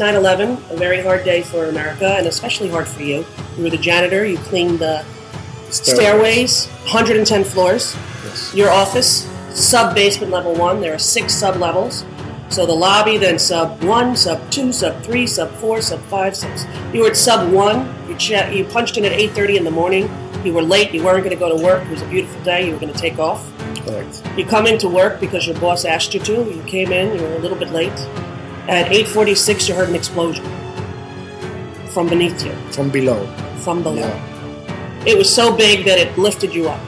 9 11, a very hard day for America, and especially hard for you. You were the janitor, you cleaned the stairways, 110 floors. Yes. Your office, sub basement level one. There are six sub levels. So the lobby, then sub one, sub two, sub three, sub four, sub five, six. You were at sub one. You, che- you punched in at 8:30 in the morning. You were late. You weren't going to go to work. It was a beautiful day. You were going to take off. Correct. You come into work because your boss asked you to. You came in. You were a little bit late. At 8:46, you heard an explosion from beneath you, From below. from below. Yeah. It was so big that it lifted you up.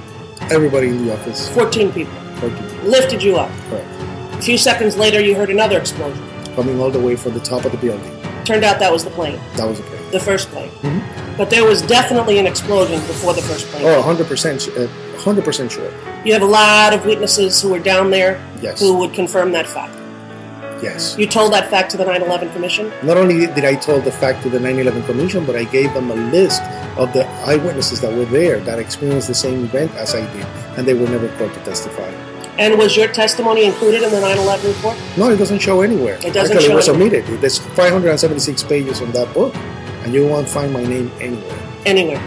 Everybody in the office. 14 people 14. lifted you up. Correct. A few seconds later, you heard another explosion. Coming all the way from the top of the building. Turned out that was the plane, That was the plane. the first plane. Mhm. But there was definitely an explosion before the first plane. Oh, 100%, su- uh, 100% sure. You have a lot of witnesses who were down there Yes. who would confirm that fact. Yes. You told that fact to the 9 11 Commission. Not only did I tell the fact to the 9/11 Commission, but I gave them a list of the eyewitnesses that were there that experienced the same event as I did, and they were never called to testify. And was your testimony included in the 9 11 report? No, it doesn't show anywhere. It doesn't Actually, show it was omitted. There's 576 pages on that book, and you won't find my name anywhere. Anywhere.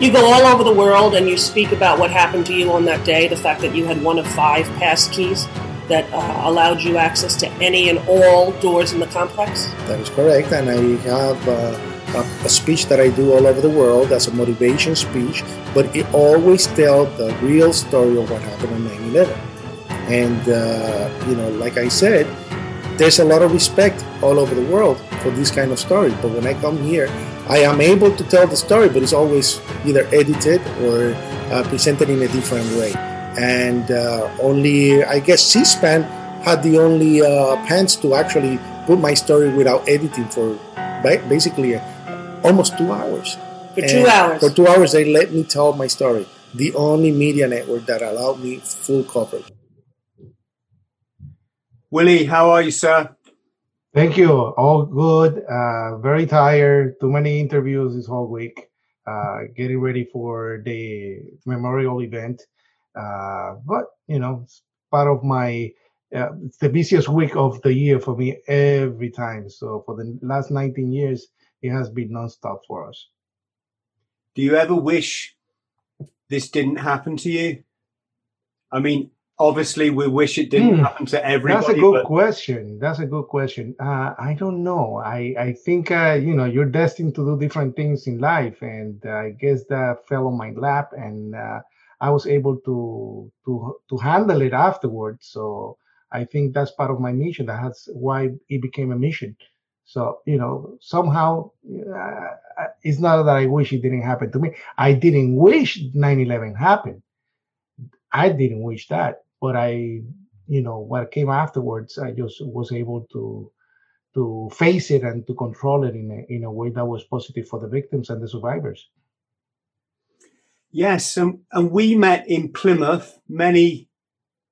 You go all over the world and you speak about what happened to you on that day, the fact that you had one of five pass keys that uh, allowed you access to any and all doors in the complex. That is correct, and I have uh, a, a speech that I do all over the world as a motivation speech, but it always tells the real story of what happened on 9/11. And uh, you know, like I said, there's a lot of respect all over the world for this kind of story. But when I come here, I am able to tell the story, but it's always either edited or uh, presented in a different way. And uh, only, I guess, C-SPAN had the only uh, pants to actually put my story without editing for basically uh, almost two hours. For two hours. For two hours, they let me tell my story. The only media network that allowed me full coverage. Willie, how are you, sir? Thank you. All good. Uh, very tired. Too many interviews this whole week. Uh, getting ready for the memorial event. Uh, but you know, it's part of my. Uh, it's the busiest week of the year for me every time. So for the last 19 years, it has been nonstop for us. Do you ever wish this didn't happen to you? I mean, obviously, we wish it didn't Hmm. happen to everybody. That's a good but question. That's a good question. Uh, I don't know. I I think uh, you know you're destined to do different things in life, and uh, I guess that fell on my lap, and uh, I was able to to to handle it afterwards. So I think that's part of my mission. That's why it became a mission. So you know somehow uh, it's not that I wish it didn't happen to me. I didn't wish 9/11 happened. I didn't wish that, but I you know what came afterwards i just was able to to face it and to control it in a, in a way that was positive for the victims and the survivors yes, and, and we met in Plymouth many,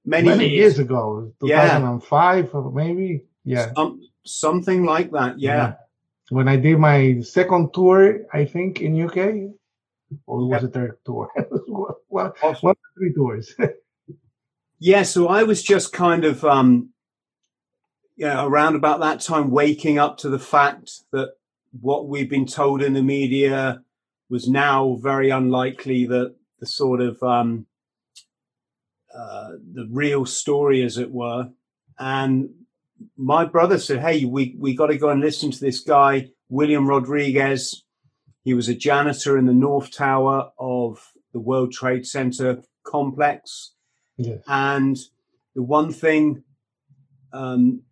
many, many years ago Yeah. 2005 or maybe yeah Some, something like that. Yeah. when i did my second tour i think in uk or was it third tour one Awesome. one three tours Yeah, so I was just kind of, um, yeah, around about that time, waking up to the fact that what we've been told in the media was now very unlikely that the sort of um, uh, the real story, as it were. And my brother said, "Hey, we we got to go and listen to this guy, William Rodriguez. He was a janitor in the North Tower of the World Trade Center complex. Yes. And the one thing um,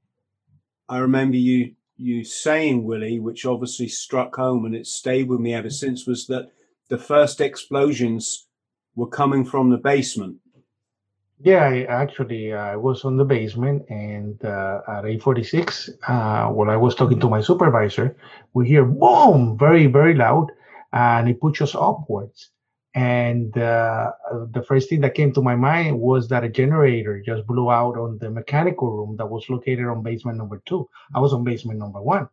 I remember you you saying, Willie, which obviously struck home and it stayed with me ever since, was that the first explosions were coming from the basement. Yeah, I actually uh, I was on the basement, and uh, at 8:46, uh, while I was talking to my supervisor, we hear boom, very very loud, and it pushes us upwards. And uh, the first thing that came to my mind was that a generator just blew out on the mechanical room that was located on basement number two. I was on basement number one.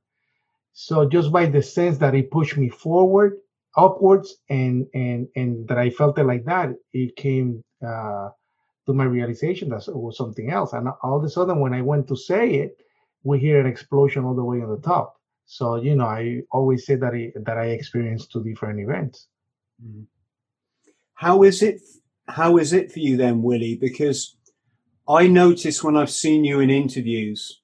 So just by the sense that it pushed me forward, upwards, and and and that I felt it like that, it came uh, to my realization that it was something else. And all of a sudden, when I went to say it, we hear an explosion all the way on the top. So you know, I always say that I, that I experienced two different events. Mm-hmm. How is it? How is it for you then, Willie? Because I notice when I've seen you in interviews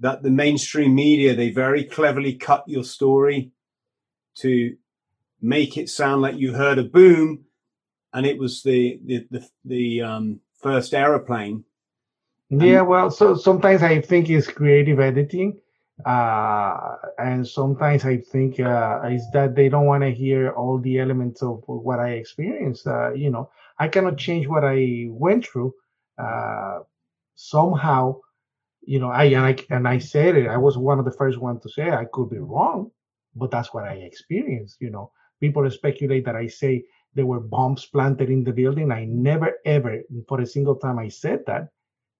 that the mainstream media they very cleverly cut your story to make it sound like you heard a boom and it was the the the, the um, first aeroplane. Yeah, well, so sometimes I think it's creative editing uh, and sometimes I think uh, is that they don't want to hear all the elements of what I experienced. Uh, you know, I cannot change what I went through. Uh, somehow, you know, I and I and I said it. I was one of the first one to say I could be wrong, but that's what I experienced. You know, people speculate that I say there were bombs planted in the building. I never ever, for a single time, I said that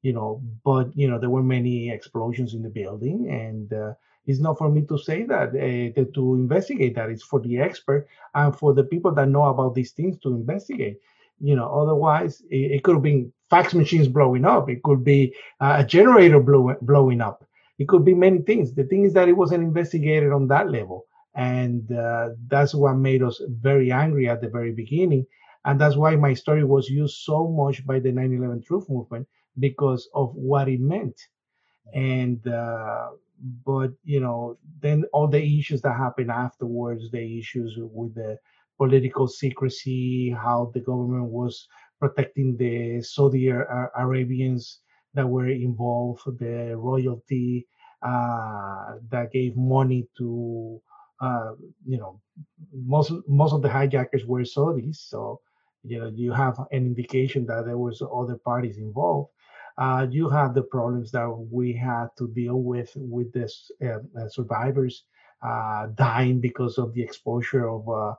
you know, but you know there were many explosions in the building, and uh, it's not for me to say that uh, to investigate that. It's for the expert and for the people that know about these things to investigate. You know, otherwise it, it could have been fax machines blowing up. It could be uh, a generator blow, blowing up. It could be many things. The thing is that it wasn't investigated on that level, and uh, that's what made us very angry at the very beginning. And that's why my story was used so much by the 9/11 Truth Movement because of what it meant. And uh, but you know, then all the issues that happened afterwards, the issues with the political secrecy, how the government was protecting the Saudi Arabians that were involved, the royalty uh, that gave money to, uh, you know, most most of the hijackers were Saudis, so you know you have an indication that there was other parties involved uh, you have the problems that we had to deal with with this uh, uh, survivors uh, dying because of the exposure of, uh,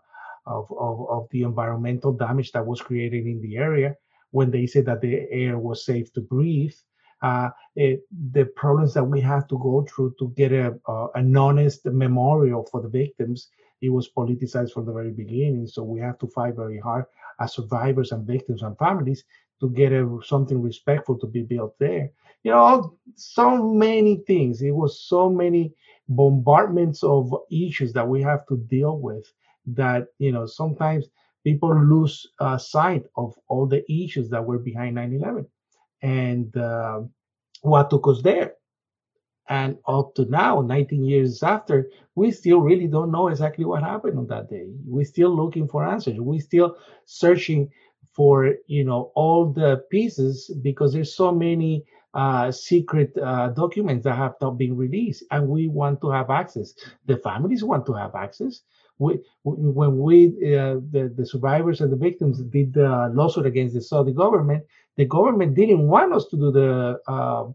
of, of of the environmental damage that was created in the area when they said that the air was safe to breathe. Uh, it, the problems that we have to go through to get a, an honest memorial for the victims, it was politicized from the very beginning. So we have to fight very hard as survivors and victims and families to get a, something respectful to be built there. You know, so many things. It was so many bombardments of issues that we have to deal with that, you know, sometimes people lose uh, sight of all the issues that were behind 9 11 and uh, what took us there. And up to now, 19 years after, we still really don't know exactly what happened on that day. We're still looking for answers. We're still searching for you know all the pieces because there's so many uh, secret uh, documents that have not been released, and we want to have access. The families want to have access. We, when we, uh, the, the survivors and the victims, did the lawsuit against the Saudi government, the government didn't want us to do the uh,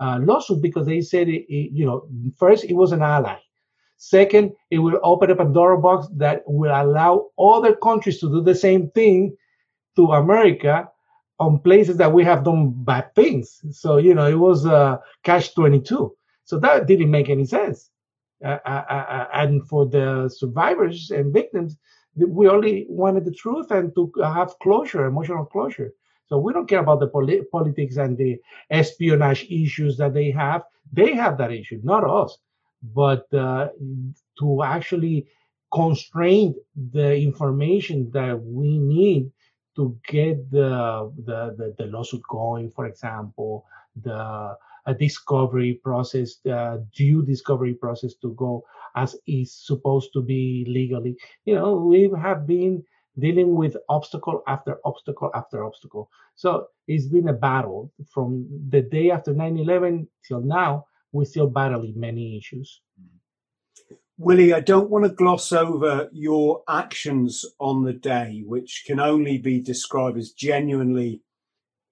uh, lawsuit because they said, it, it, you know, first it was an ally. Second, it will open up a door box that will allow other countries to do the same thing to America on places that we have done bad things. So, you know, it was uh, catch 22. So that didn't make any sense. Uh, uh, uh, uh, and for the survivors and victims, we only wanted the truth and to have closure, emotional closure. So we don't care about the poli- politics and the espionage issues that they have. They have that issue, not us. But to actually constrain the information that we need to get the, the, the, the lawsuit going, for example, the discovery process, the due discovery process to go as is supposed to be legally. You know, we have been dealing with obstacle after obstacle after obstacle. So it's been a battle from the day after 9 11 till now. We're still battling many issues. Mm-hmm. Willie, I don't want to gloss over your actions on the day, which can only be described as genuinely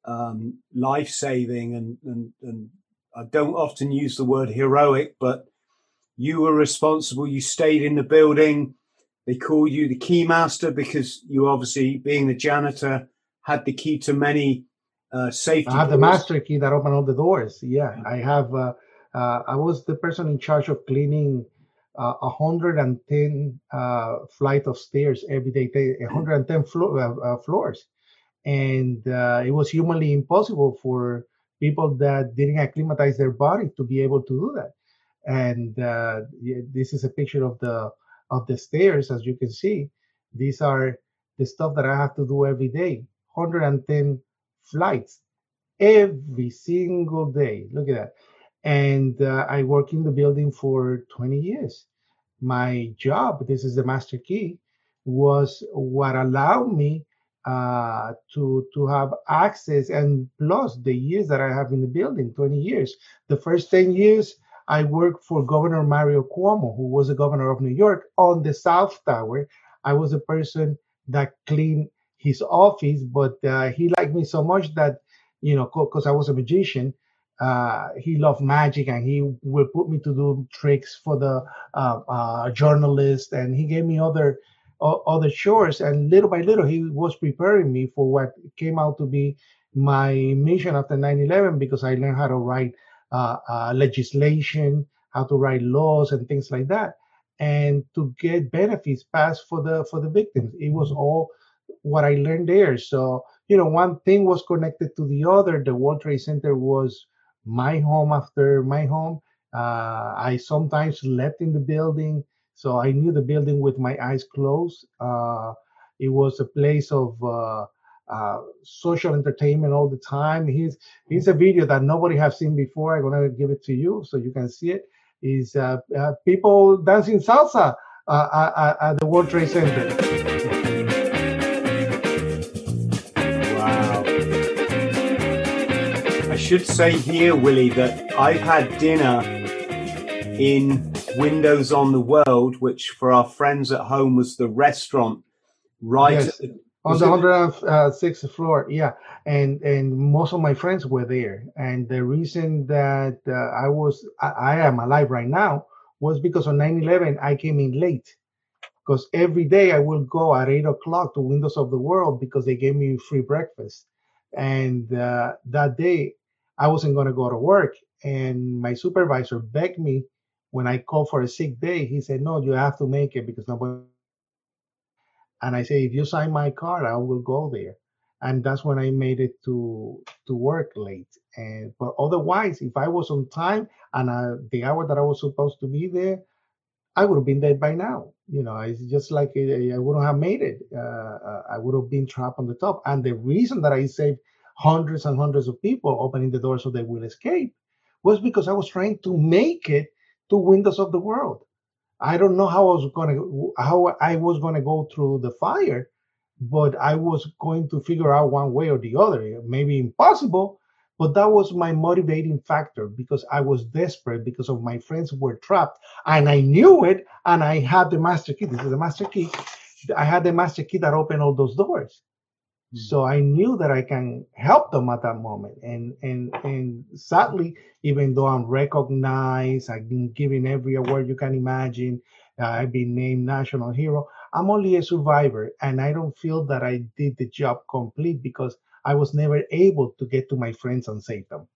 um, life saving and, and, and I don't often use the word heroic, but you were responsible. You stayed in the building. They call you the key master because you obviously, being the janitor, had the key to many uh, safety. I have doors. the master key that opened all the doors. Yeah, I have. Uh, uh, I was the person in charge of cleaning uh, 110 uh, flight of stairs every day, 110 flo- uh, uh, floors, and uh, it was humanly impossible for people that didn't acclimatize their body to be able to do that. And uh, this is a picture of the of the stairs, as you can see. These are the stuff that I have to do every day. 110 flights every single day. Look at that. And uh, I work in the building for 20 years. My job, this is the master key, was what allowed me uh, to to have access and plus the years that I have in the building, 20 years. The first 10 years I worked for Governor Mario Cuomo, who was the governor of New York on the South Tower. I was a person that cleaned his office, but uh, he liked me so much that you know, because I was a magician. Uh, he loved magic and he would put me to do tricks for the uh, uh, journalist and he gave me other other chores. And little by little, he was preparing me for what came out to be my mission after 9 11 because I learned how to write uh, uh, legislation, how to write laws, and things like that. And to get benefits passed for the for the victims, it was all what I learned there. So you know, one thing was connected to the other. The World Trade Center was my home after my home. Uh, I sometimes slept in the building. So I knew the building with my eyes closed. Uh, it was a place of uh, uh, social entertainment all the time. Here's here's a video that nobody has seen before. I'm gonna give it to you so you can see it. Is uh, uh, people dancing salsa uh, at the World Trade Center. Should say here, Willie, that I've had dinner in Windows on the World, which for our friends at home was the restaurant right yes. the, on the 106th floor. Yeah, and and most of my friends were there. And the reason that uh, I was I, I, am alive right now was because on 9/11 I came in late. Because every day I will go at eight o'clock to Windows of the World because they gave me free breakfast. And uh, that day I wasn't going to go to work, and my supervisor begged me when I called for a sick day, he said, No, you have to make it because nobody. And I say, If you sign my card, I will go there. And that's when I made it to to work late. And but otherwise, if I was on time and uh, the hour that I was supposed to be there, I would have been dead by now. You know, it's just like I wouldn't have made it. Uh, uh, I would have been trapped on the top. And the reason that I saved hundreds and hundreds of people opening the door so they will escape was because I was trying to make it to windows of the world. I don't know how I was gonna how I was gonna go through the fire, but I was going to figure out one way or the other. Maybe impossible, but that was my motivating factor because I was desperate because of my friends were trapped and I knew it and I had the master key. This is the master key. I had the master key that opened all those doors. So I knew that I can help them at that moment. And and and sadly, even though I'm recognized, I've been given every award you can imagine, uh, I've been named national hero. I'm only a survivor, and I don't feel that I did the job complete because I was never able to get to my friends and save them.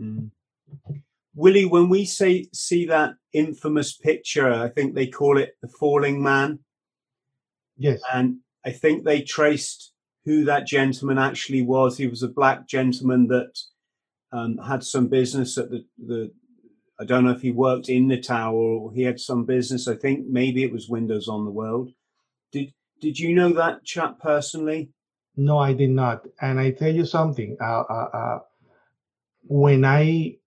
Mm. Willie, when we say see that infamous picture, I think they call it the falling man. Yes. And I think they traced who that gentleman actually was. He was a black gentleman that um, had some business at the, the I don't know if he worked in the tower or he had some business. I think maybe it was Windows on the World. Did did you know that chap personally? No, I did not. And I tell you something. Uh, uh, uh, when I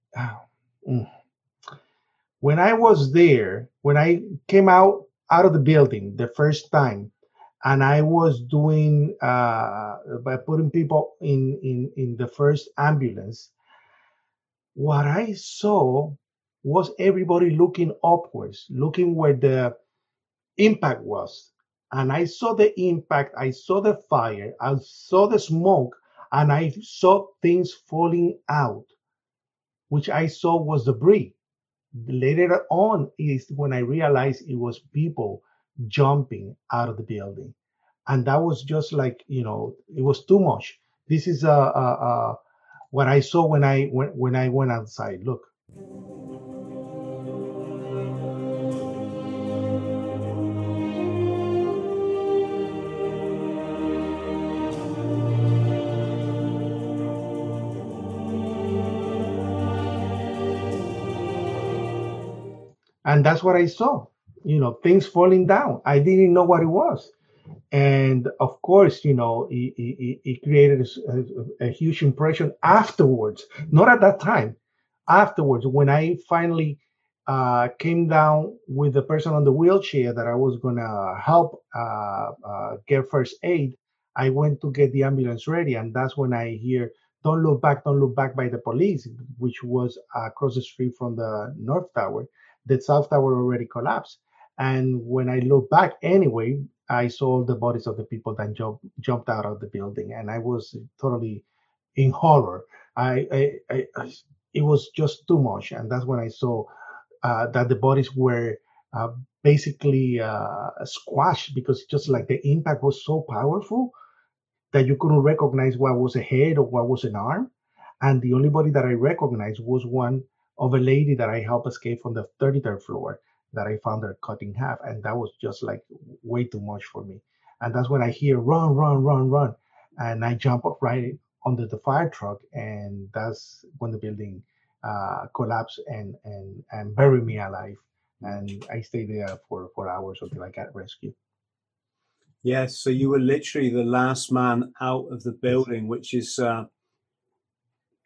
mm, when I was there, when I came out out of the building the first time, and I was doing uh, by putting people in in in the first ambulance, what I saw was everybody looking upwards, looking where the impact was. And I saw the impact, I saw the fire, I saw the smoke, and I saw things falling out, which I saw was debris. Later on is when I realized it was people jumping out of the building. And that was just like, you know, it was too much. This is uh, uh, uh what I saw when I when, when I went outside. Look. and that's what I saw. You know, things falling down. I didn't know what it was, and of course, you know, it, it, it created a, a, huge impression afterwards. Not at that time. Afterwards, when I finally uh, came down with the person on the wheelchair that I was gonna help uh, uh, get first aid, I went to get the ambulance ready, and that's when I hear "Don't look back, don't look back" by the police, which was across the street from the North Tower the South Tower already collapsed. And when I look back anyway, I saw the bodies of the people that jump, jumped out of the building, and I was totally in horror. I, I, I it was just too much, and that's when I saw uh, that the bodies were uh, basically uh, squashed because just like the impact was so powerful that you couldn't recognize what was a head or what was an arm, and the only body that I recognized was one of a lady that I helped escape from the 33rd floor that I found her cut in half. And that was just like way too much for me. And that's when I hear run, run, run, run. And I jump up right under the fire truck. And that's when the building uh, collapsed and, and, and buried me alive. And I stayed there for, for hours until I got rescued. Yes, so you were literally the last man out of the building, which is uh,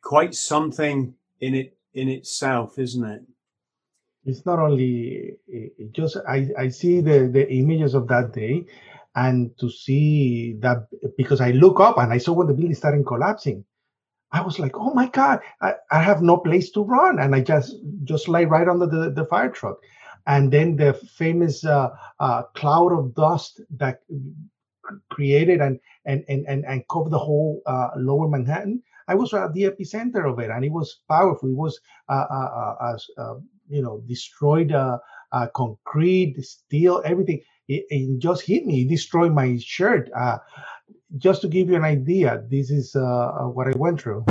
quite something in it in itself, isn't it? It's not only it just I, I see the, the images of that day and to see that because I look up and I saw when the building started collapsing. I was like, oh my God, I, I have no place to run. And I just just lay right under the, the fire truck. And then the famous uh, uh, cloud of dust that created and and and and, and covered the whole uh, lower Manhattan. I was at the epicenter of it, and it was powerful. It was, uh, uh, uh, uh you know, destroyed uh, uh, concrete, steel, everything. It, it, just hit me. It destroyed my shirt. just to give you an idea, this is what I went through.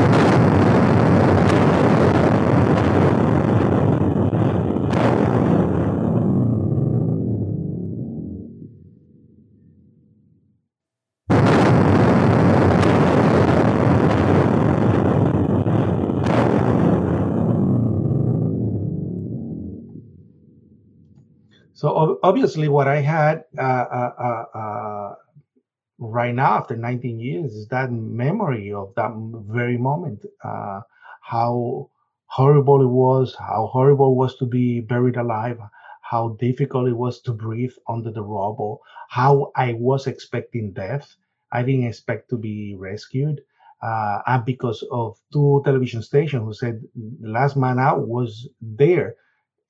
Obviously, what I had uh, uh, uh, uh, right now after 19 years is that memory of that very moment. Uh, how horrible it was, how horrible it was to be buried alive, how difficult it was to breathe under the rubble, how I was expecting death. I didn't expect to be rescued. Uh, and because of two television stations who said the last man out was there,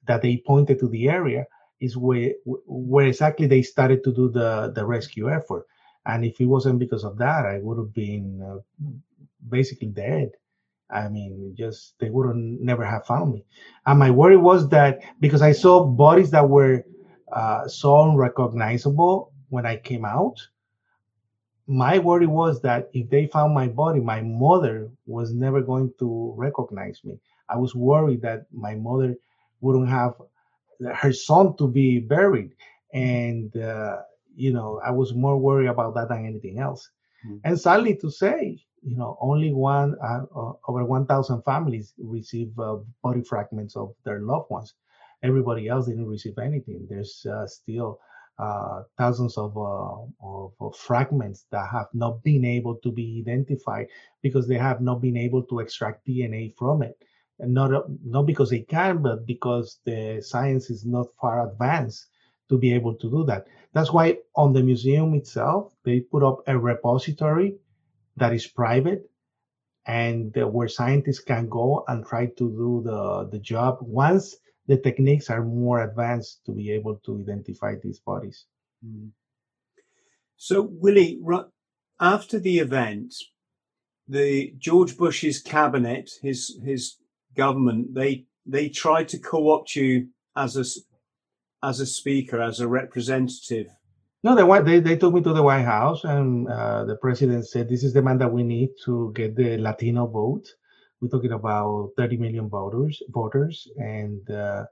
that they pointed to the area is where where exactly they started to do the the rescue effort. And if it wasn't because of that, I would have been uh, basically dead. I mean, just they would have never have found me. And my worry was that because I saw bodies that were uh, so unrecognizable when I came out, my worry was that if they found my body, my mother was never going to recognize me. I was worried that my mother wouldn't have her son to be buried, and uh, you know I was more worried about that than anything else. Mm. And sadly to say, you know, only one uh, uh, over 1,000 families receive uh, body fragments of their loved ones. Everybody else didn't receive anything. There's uh, still uh, thousands of, uh, of, of, fragments that have not been able to be identified because they have not been able to extract DNA from it. And not, not because they can, but because the science is not far advanced to be able to do that. That's why on the museum itself, they put up a repository that is private and where scientists can go and try to do the, the job once the techniques are more advanced to be able to identify these bodies. Mm. So, Willie, after the event, the George Bush's cabinet, his his government, they they tried to co-opt you as a as a speaker, as a representative no, the they they took me to the White House, and uh, the president said, "This is the man that we need to get the Latino vote." We're talking about 30 million voters, voters, and uh,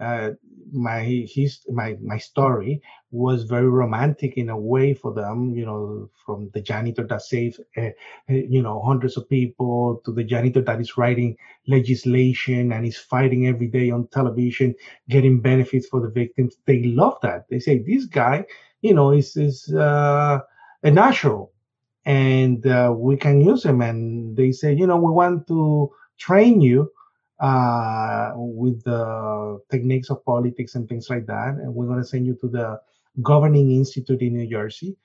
uh, my his my my story was very romantic in a way for them. You know, from the janitor that saved, uh, you know, hundreds of people to the janitor that is writing legislation and is fighting every day on television, getting benefits for the victims. They love that. They say this guy you know, is is uh, a natural, and uh, we can use him. And they say, you know, we want to train you uh, with the techniques of politics and things like that, and we're going to send you to the Governing Institute in New Jersey.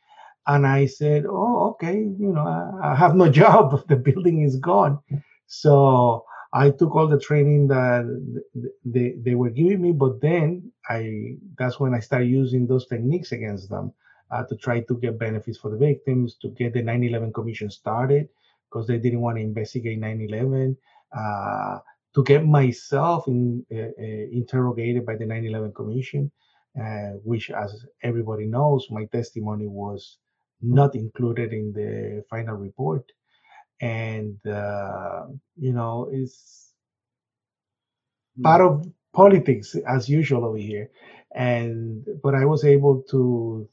And I said, oh, okay, you know, I, I have no job. The building is gone. So I took all the training that they, they were giving me, but then I that's when I started using those techniques against them uh, to try to get benefits for the victims, to get the 9/11 Commission started because they didn't want to investigate 9/11, uh, to get myself in, uh, uh interrogated by the 9/11 Commission, uh, which, as everybody knows, my testimony was not included in the final report. And uh, you know it's part of politics as usual over here. And but i was able to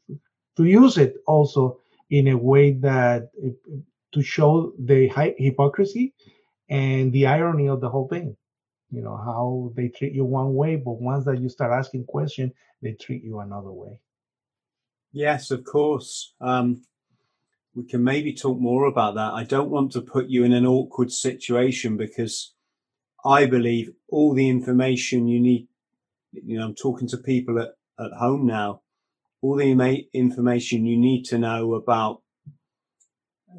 to use it also in a way that to show the hypocrisy and the irony of the whole thing you know how they treat you one way but once that you start asking questions they treat you another way. Yes of course. Um we can maybe talk more about that. I don't want to put you in an awkward situation because I believe all the information you need, you know, I'm talking to people at, at home now, all the information you need to know about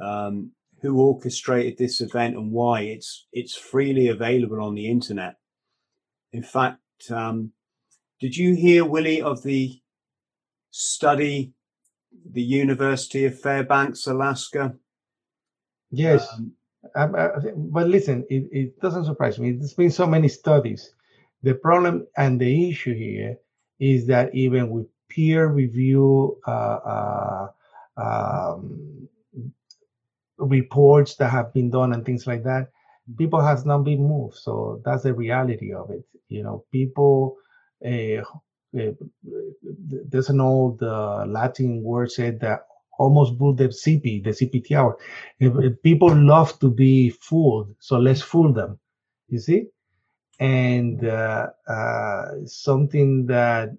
um, who orchestrated this event and why it's it's freely available on the internet. In fact, um, did you hear Willie of the study the University of Fairbanks, Alaska. Yes. Um, I, I, but listen, it, it doesn't surprise me. There's been so many studies. The problem and the issue here is that even with peer review uh, uh, um, reports that have been done and things like that, people has not been moved. So that's the reality of it. You know, people uh, uh, there's an old uh, Latin word said that almost bull the CP, the CPT hour. People love to be fooled, so let's fool them. You see, and uh, uh, something that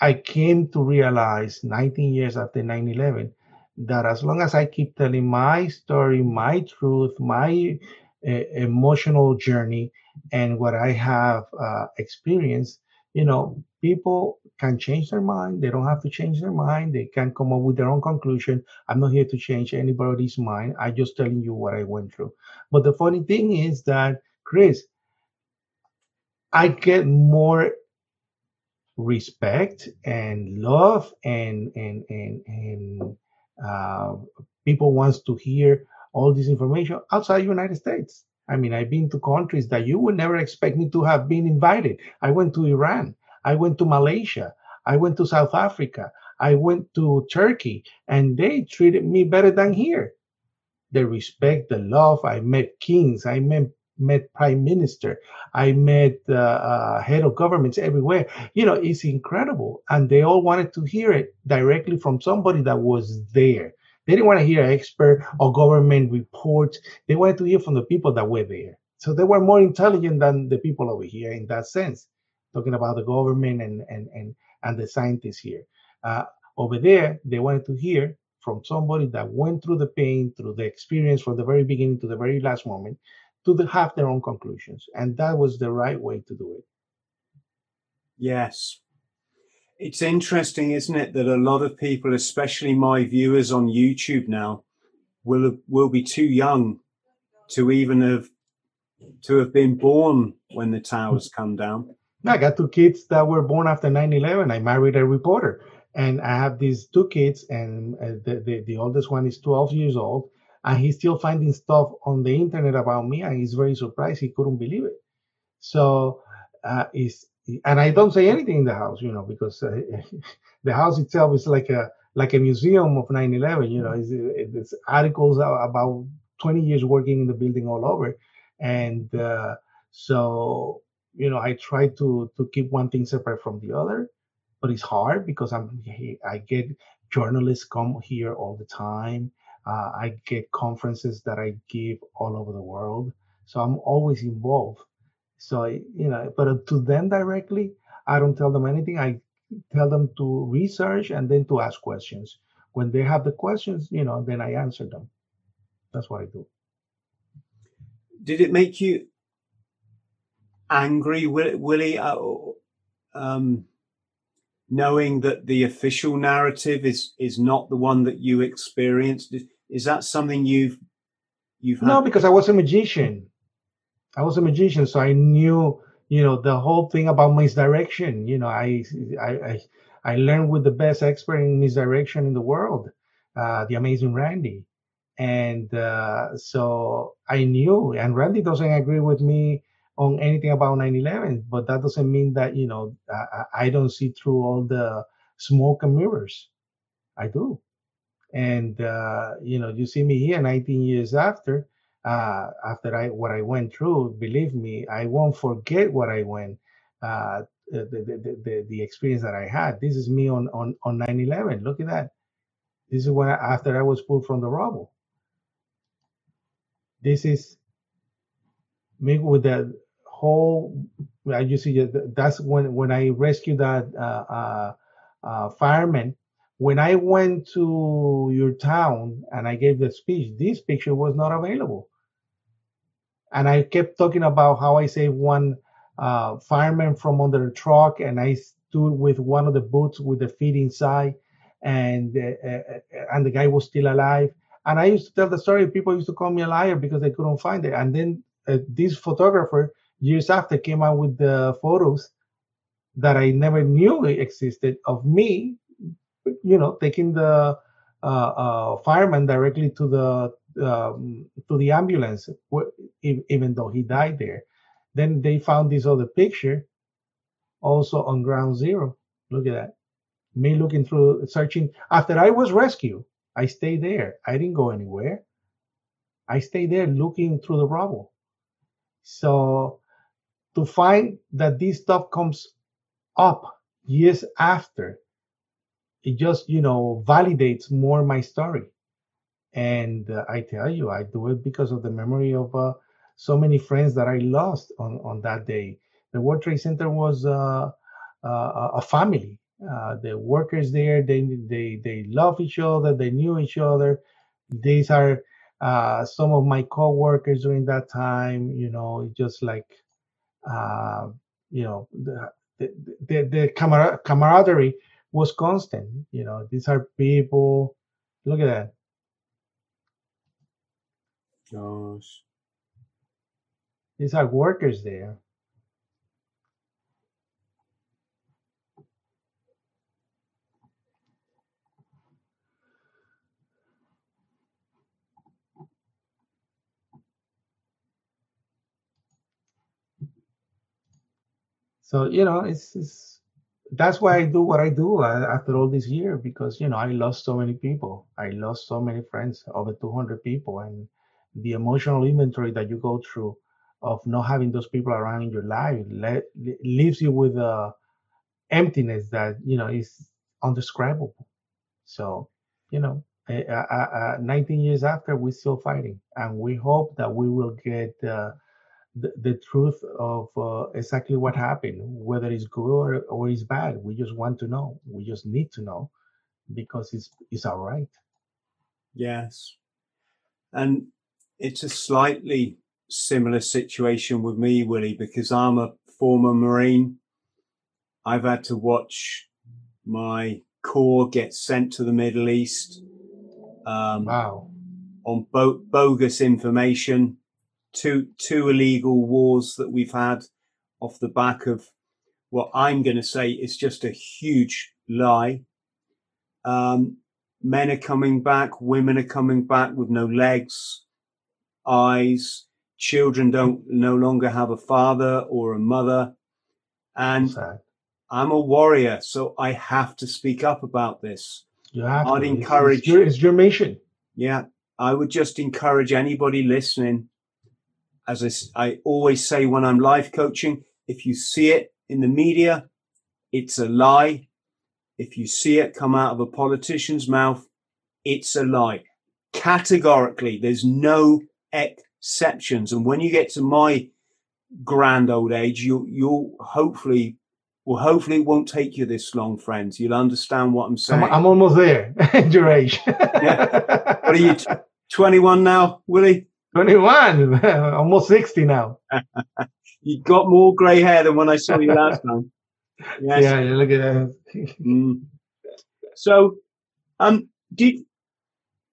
I came to realize 19 years after 9/11 that as long as I keep telling my story, my truth, my uh, emotional journey, and what I have uh, experienced, you know, people can change their mind. They don't have to change their mind. They can come up with their own conclusion. I'm not here to change anybody's mind. I'm just telling you what I went through. But the funny thing is that, Chris, I get more respect and love and and and and Uh, people wants to hear all this information outside United States. I mean, I've been to countries that you would never expect me to have been invited. I went to Iran. I went to Malaysia. I went to South Africa. I went to Turkey, and they treated me better than here. The respect, the love. I met kings. I met met prime minister. I met uh, uh, head of governments everywhere. You know, it's incredible, and they all wanted to hear it directly from somebody that was there, They didn't want to hear an expert or government reports. They wanted to hear from the people that were there. So they were more intelligent than the people over here in that sense, talking about the government and and and, and the scientists here. Uh, over there, they wanted to hear from somebody that went through the pain, through the experience from the very beginning to the very last moment, to the, have their own conclusions. And that was the right way to do it. Yes. It's interesting, isn't it, that a lot of people, especially my viewers on YouTube now, will will be too young to even have to have been born when the towers come down. I got two kids that were born after 9/11. I married a reporter, and I have these two kids, and uh, the, the the oldest one is 12 years old, and he's still finding stuff on the internet about me, and he's very surprised. He couldn't believe it. So uh, is and I don't say anything in the house, you know, because uh, the house itself is like a like a museum of 9/11. You know, it's, it's articles about 20 years working in the building all over, and uh, so you know, I try to to keep one thing separate from the other, but it's hard because I'm I get journalists come here all the time. Uh, I get conferences that I give all over the world, so I'm always involved. So you know, but to them directly, I don't tell them anything. I tell them to research and then to ask questions. When they have the questions, you know, then I answer them. That's what I do. Did it make you angry, Willie, uh, um, knowing that the official narrative is is not the one that you experienced? Is that something you've you've had? No, because I was a magician. I was a magician, so I knew, you know, the whole thing about misdirection. You know, I I I, I learned with the best expert in misdirection in the world, uh, the amazing Randi, and uh, so I knew. And Randi doesn't agree with me on anything about 9/11, but that doesn't mean that you know I, I don't see through all the smoke and mirrors. I do, and uh, you know, you see me here 19 years after uh, after I what I went through, believe me, I won't forget what I went, uh, the, the, the, the, experience that I had. This is me on, on, on 9-11. Look at that. This is when I, after I was pulled from the rubble. This is me with the whole, I you see, that's when, when I rescued that uh, uh, uh, fireman when I went to your town and I gave the speech, this picture was not available and I kept talking about how I saved one uh, fireman from under a truck, and I stood with one of the boots with the feet inside, and uh, uh, and the guy was still alive. And I used to tell the story. People used to call me a liar because they couldn't find it. And then uh, this photographer, years after, came out with the photos that I never knew existed of me, you know, taking the uh, uh, fireman directly to the um, to the ambulance, even though he died there. Then they found this other picture, also on ground zero. Look at that. Me looking through, searching. After I was rescued, I stayed there. I didn't go anywhere. I stayed there looking through the rubble. So to find that this stuff comes up years after, it just, you know, validates more my story. And uh, I tell you, I do it because of the memory of uh, so many friends that I lost on, on that day. The World Trade Center was uh, uh a family. Uh, the workers there, they they they love each other. They knew each other. These are uh, some of my co-workers during that time. You know, just like you know the the, the, the camaraderie was constant. You know, these are people. Look at that Gosh. These are workers there. So you know, it's, it's that's why I do what I do uh, after all this year because you know I lost so many people. I lost so many friends, over 200 people, and the emotional inventory that you go through of not having those people around in your life le- leaves you with a emptiness that you know is undescribable so you know uh, 19 years after, we're still fighting, and we hope that we will get the, the truth of exactly what happened, whether it's good or, or it's bad. We just want to know. We just need to know because it's it's all right. Yes, and it's a slightly similar situation with me, Willie, because I'm a former Marine. I've had to watch my corps get sent to the Middle East. Um, wow. On bo- bogus information, two two illegal wars that we've had off the back of what I'm going to say is just a huge lie. Um, men are coming back, women are coming back with no legs, eyes. Children don't no longer have a father or a mother. And Sad. I'm a warrior, so I have to speak up about this. You have I'd to. encourage. It's your, it's your mission. Yeah, I would just encourage anybody listening. As I, I always say when I'm life coaching, if you see it in the media, it's a lie. If you see it come out of a politician's mouth, it's a lie. Categorically, there's no exceptions. And when you get to my grand old age, you'll, you'll hopefully well, hopefully it won't take you this long, friends. You'll understand what I'm saying. I'm, I'm almost there your age. yeah. What are you, 21 now, Willie? 21, almost 60 now. you got more grey hair than when I saw you last time. Yes. Yeah, look at that. mm. So, um, did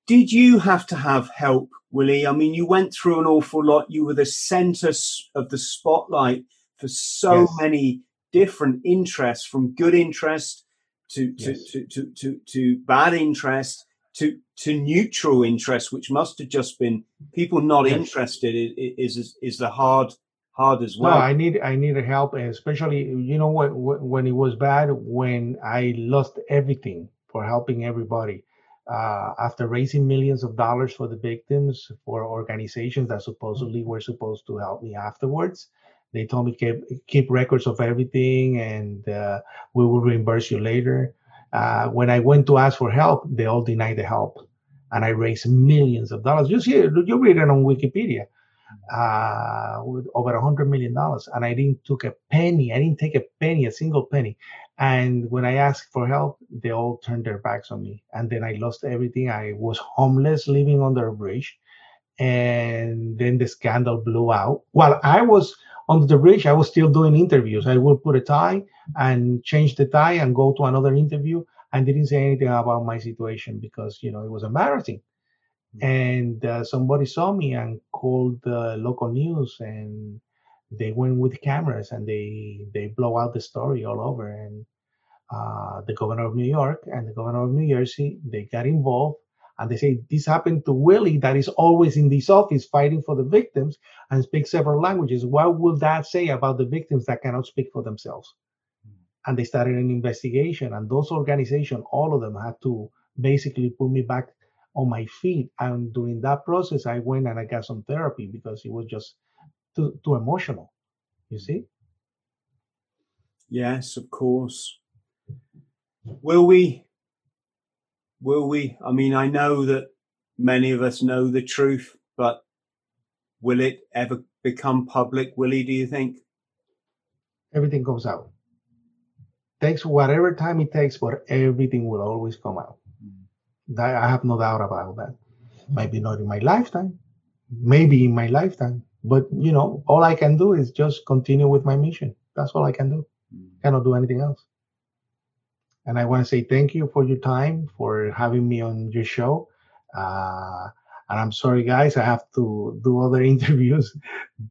did you have to have help, Willie? I mean, you went through an awful lot. You were the centre of the spotlight for so yes. many different interests from good interest to to, yes. to, to, to, to, bad interest to to neutral interest, which must have just been people not yes. interested is, is is the hard hard as well. No, I need I needed help, especially you know when when it was bad when I lost everything for helping everybody. Uh, after raising millions of dollars for the victims for organizations that supposedly were supposed to help me afterwards, they told me keep keep records of everything, and uh, we will reimburse you later. Uh, when I went to ask for help, they all denied the help, and I raised millions of dollars. You see, you read it on Wikipedia, uh, with over a hundred million dollars, and I didn't took a penny. I didn't take a penny, a single penny. And when I asked for help, they all turned their backs on me, and then I lost everything. I was homeless, living under a bridge, and then the scandal blew out. While I was on the bridge, I was still doing interviews. I would put a tie and change the tie and go to another interview and didn't say anything about my situation because, you know, it was embarrassing. Mm-hmm. And uh, somebody saw me and called the local news and they went with cameras and they, they blow out the story all over. And uh, the governor of New York and the governor of New Jersey, they got involved and they say this happened to Willie that is always in this office fighting for the victims and speaks several languages. What will that say about the victims that cannot speak for themselves? Mm. And they started an investigation, and those organizations, all of them, had to basically put me back on my feet. And during that process, I went and I got some therapy because it was just too too emotional. You see? Yes, of course. Will we will we? I mean, I know that many of us know the truth, but will it ever become public, Willie, do you think? Everything comes out. Takes whatever time it takes, but everything will always come out. Mm. I have no doubt about that. Maybe not in my lifetime, maybe in my lifetime, but you know, all I can do is just continue with my mission. That's all I can do. Mm. Cannot do anything else. And I want to say thank you for your time, for having me on your show. Uh, and I'm sorry, guys, I have to do other interviews,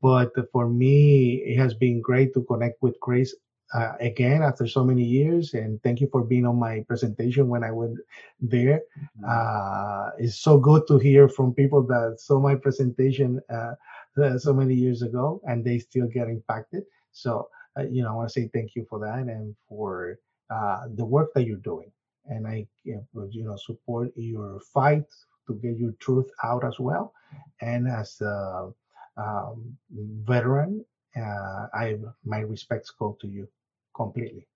but for me, it has been great to connect with Chris uh, again after so many years. And thank you for being on my presentation when I went there. Mm-hmm. Uh, it's so good to hear from people that saw my presentation uh, so many years ago and they still get impacted. So, uh, you know, I want to say thank you for that and for uh, the work that you're doing. And I, you know, support your fight to get your truth out as well. And as a um, veteran, uh, I my respects go to you completely.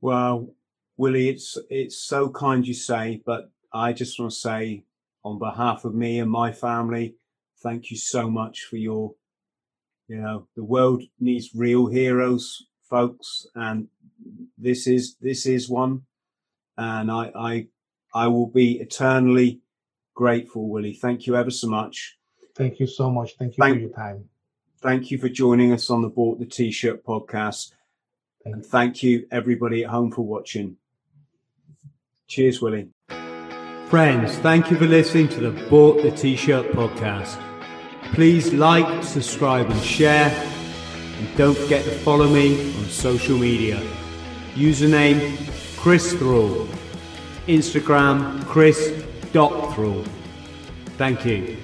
Well, Willie, it's it's so kind you say, but I just want to say, on behalf of me and my family, thank you so much for your, you know, the world needs real heroes, folks, and this is this is one, and I I I will be eternally grateful, Willie. Thank you ever so much. Thank you so much. Thank you thank, for your time. Thank you for joining us on the Bought the T-shirt podcast. Thank and thank you everybody at home for watching. Cheers, Willie. Friends, thank you for listening to the Bought the T-shirt podcast. Please like, subscribe and share. And don't forget to follow me on social media. Username Chris Thrall. Instagram Chris Thrall. Thank you.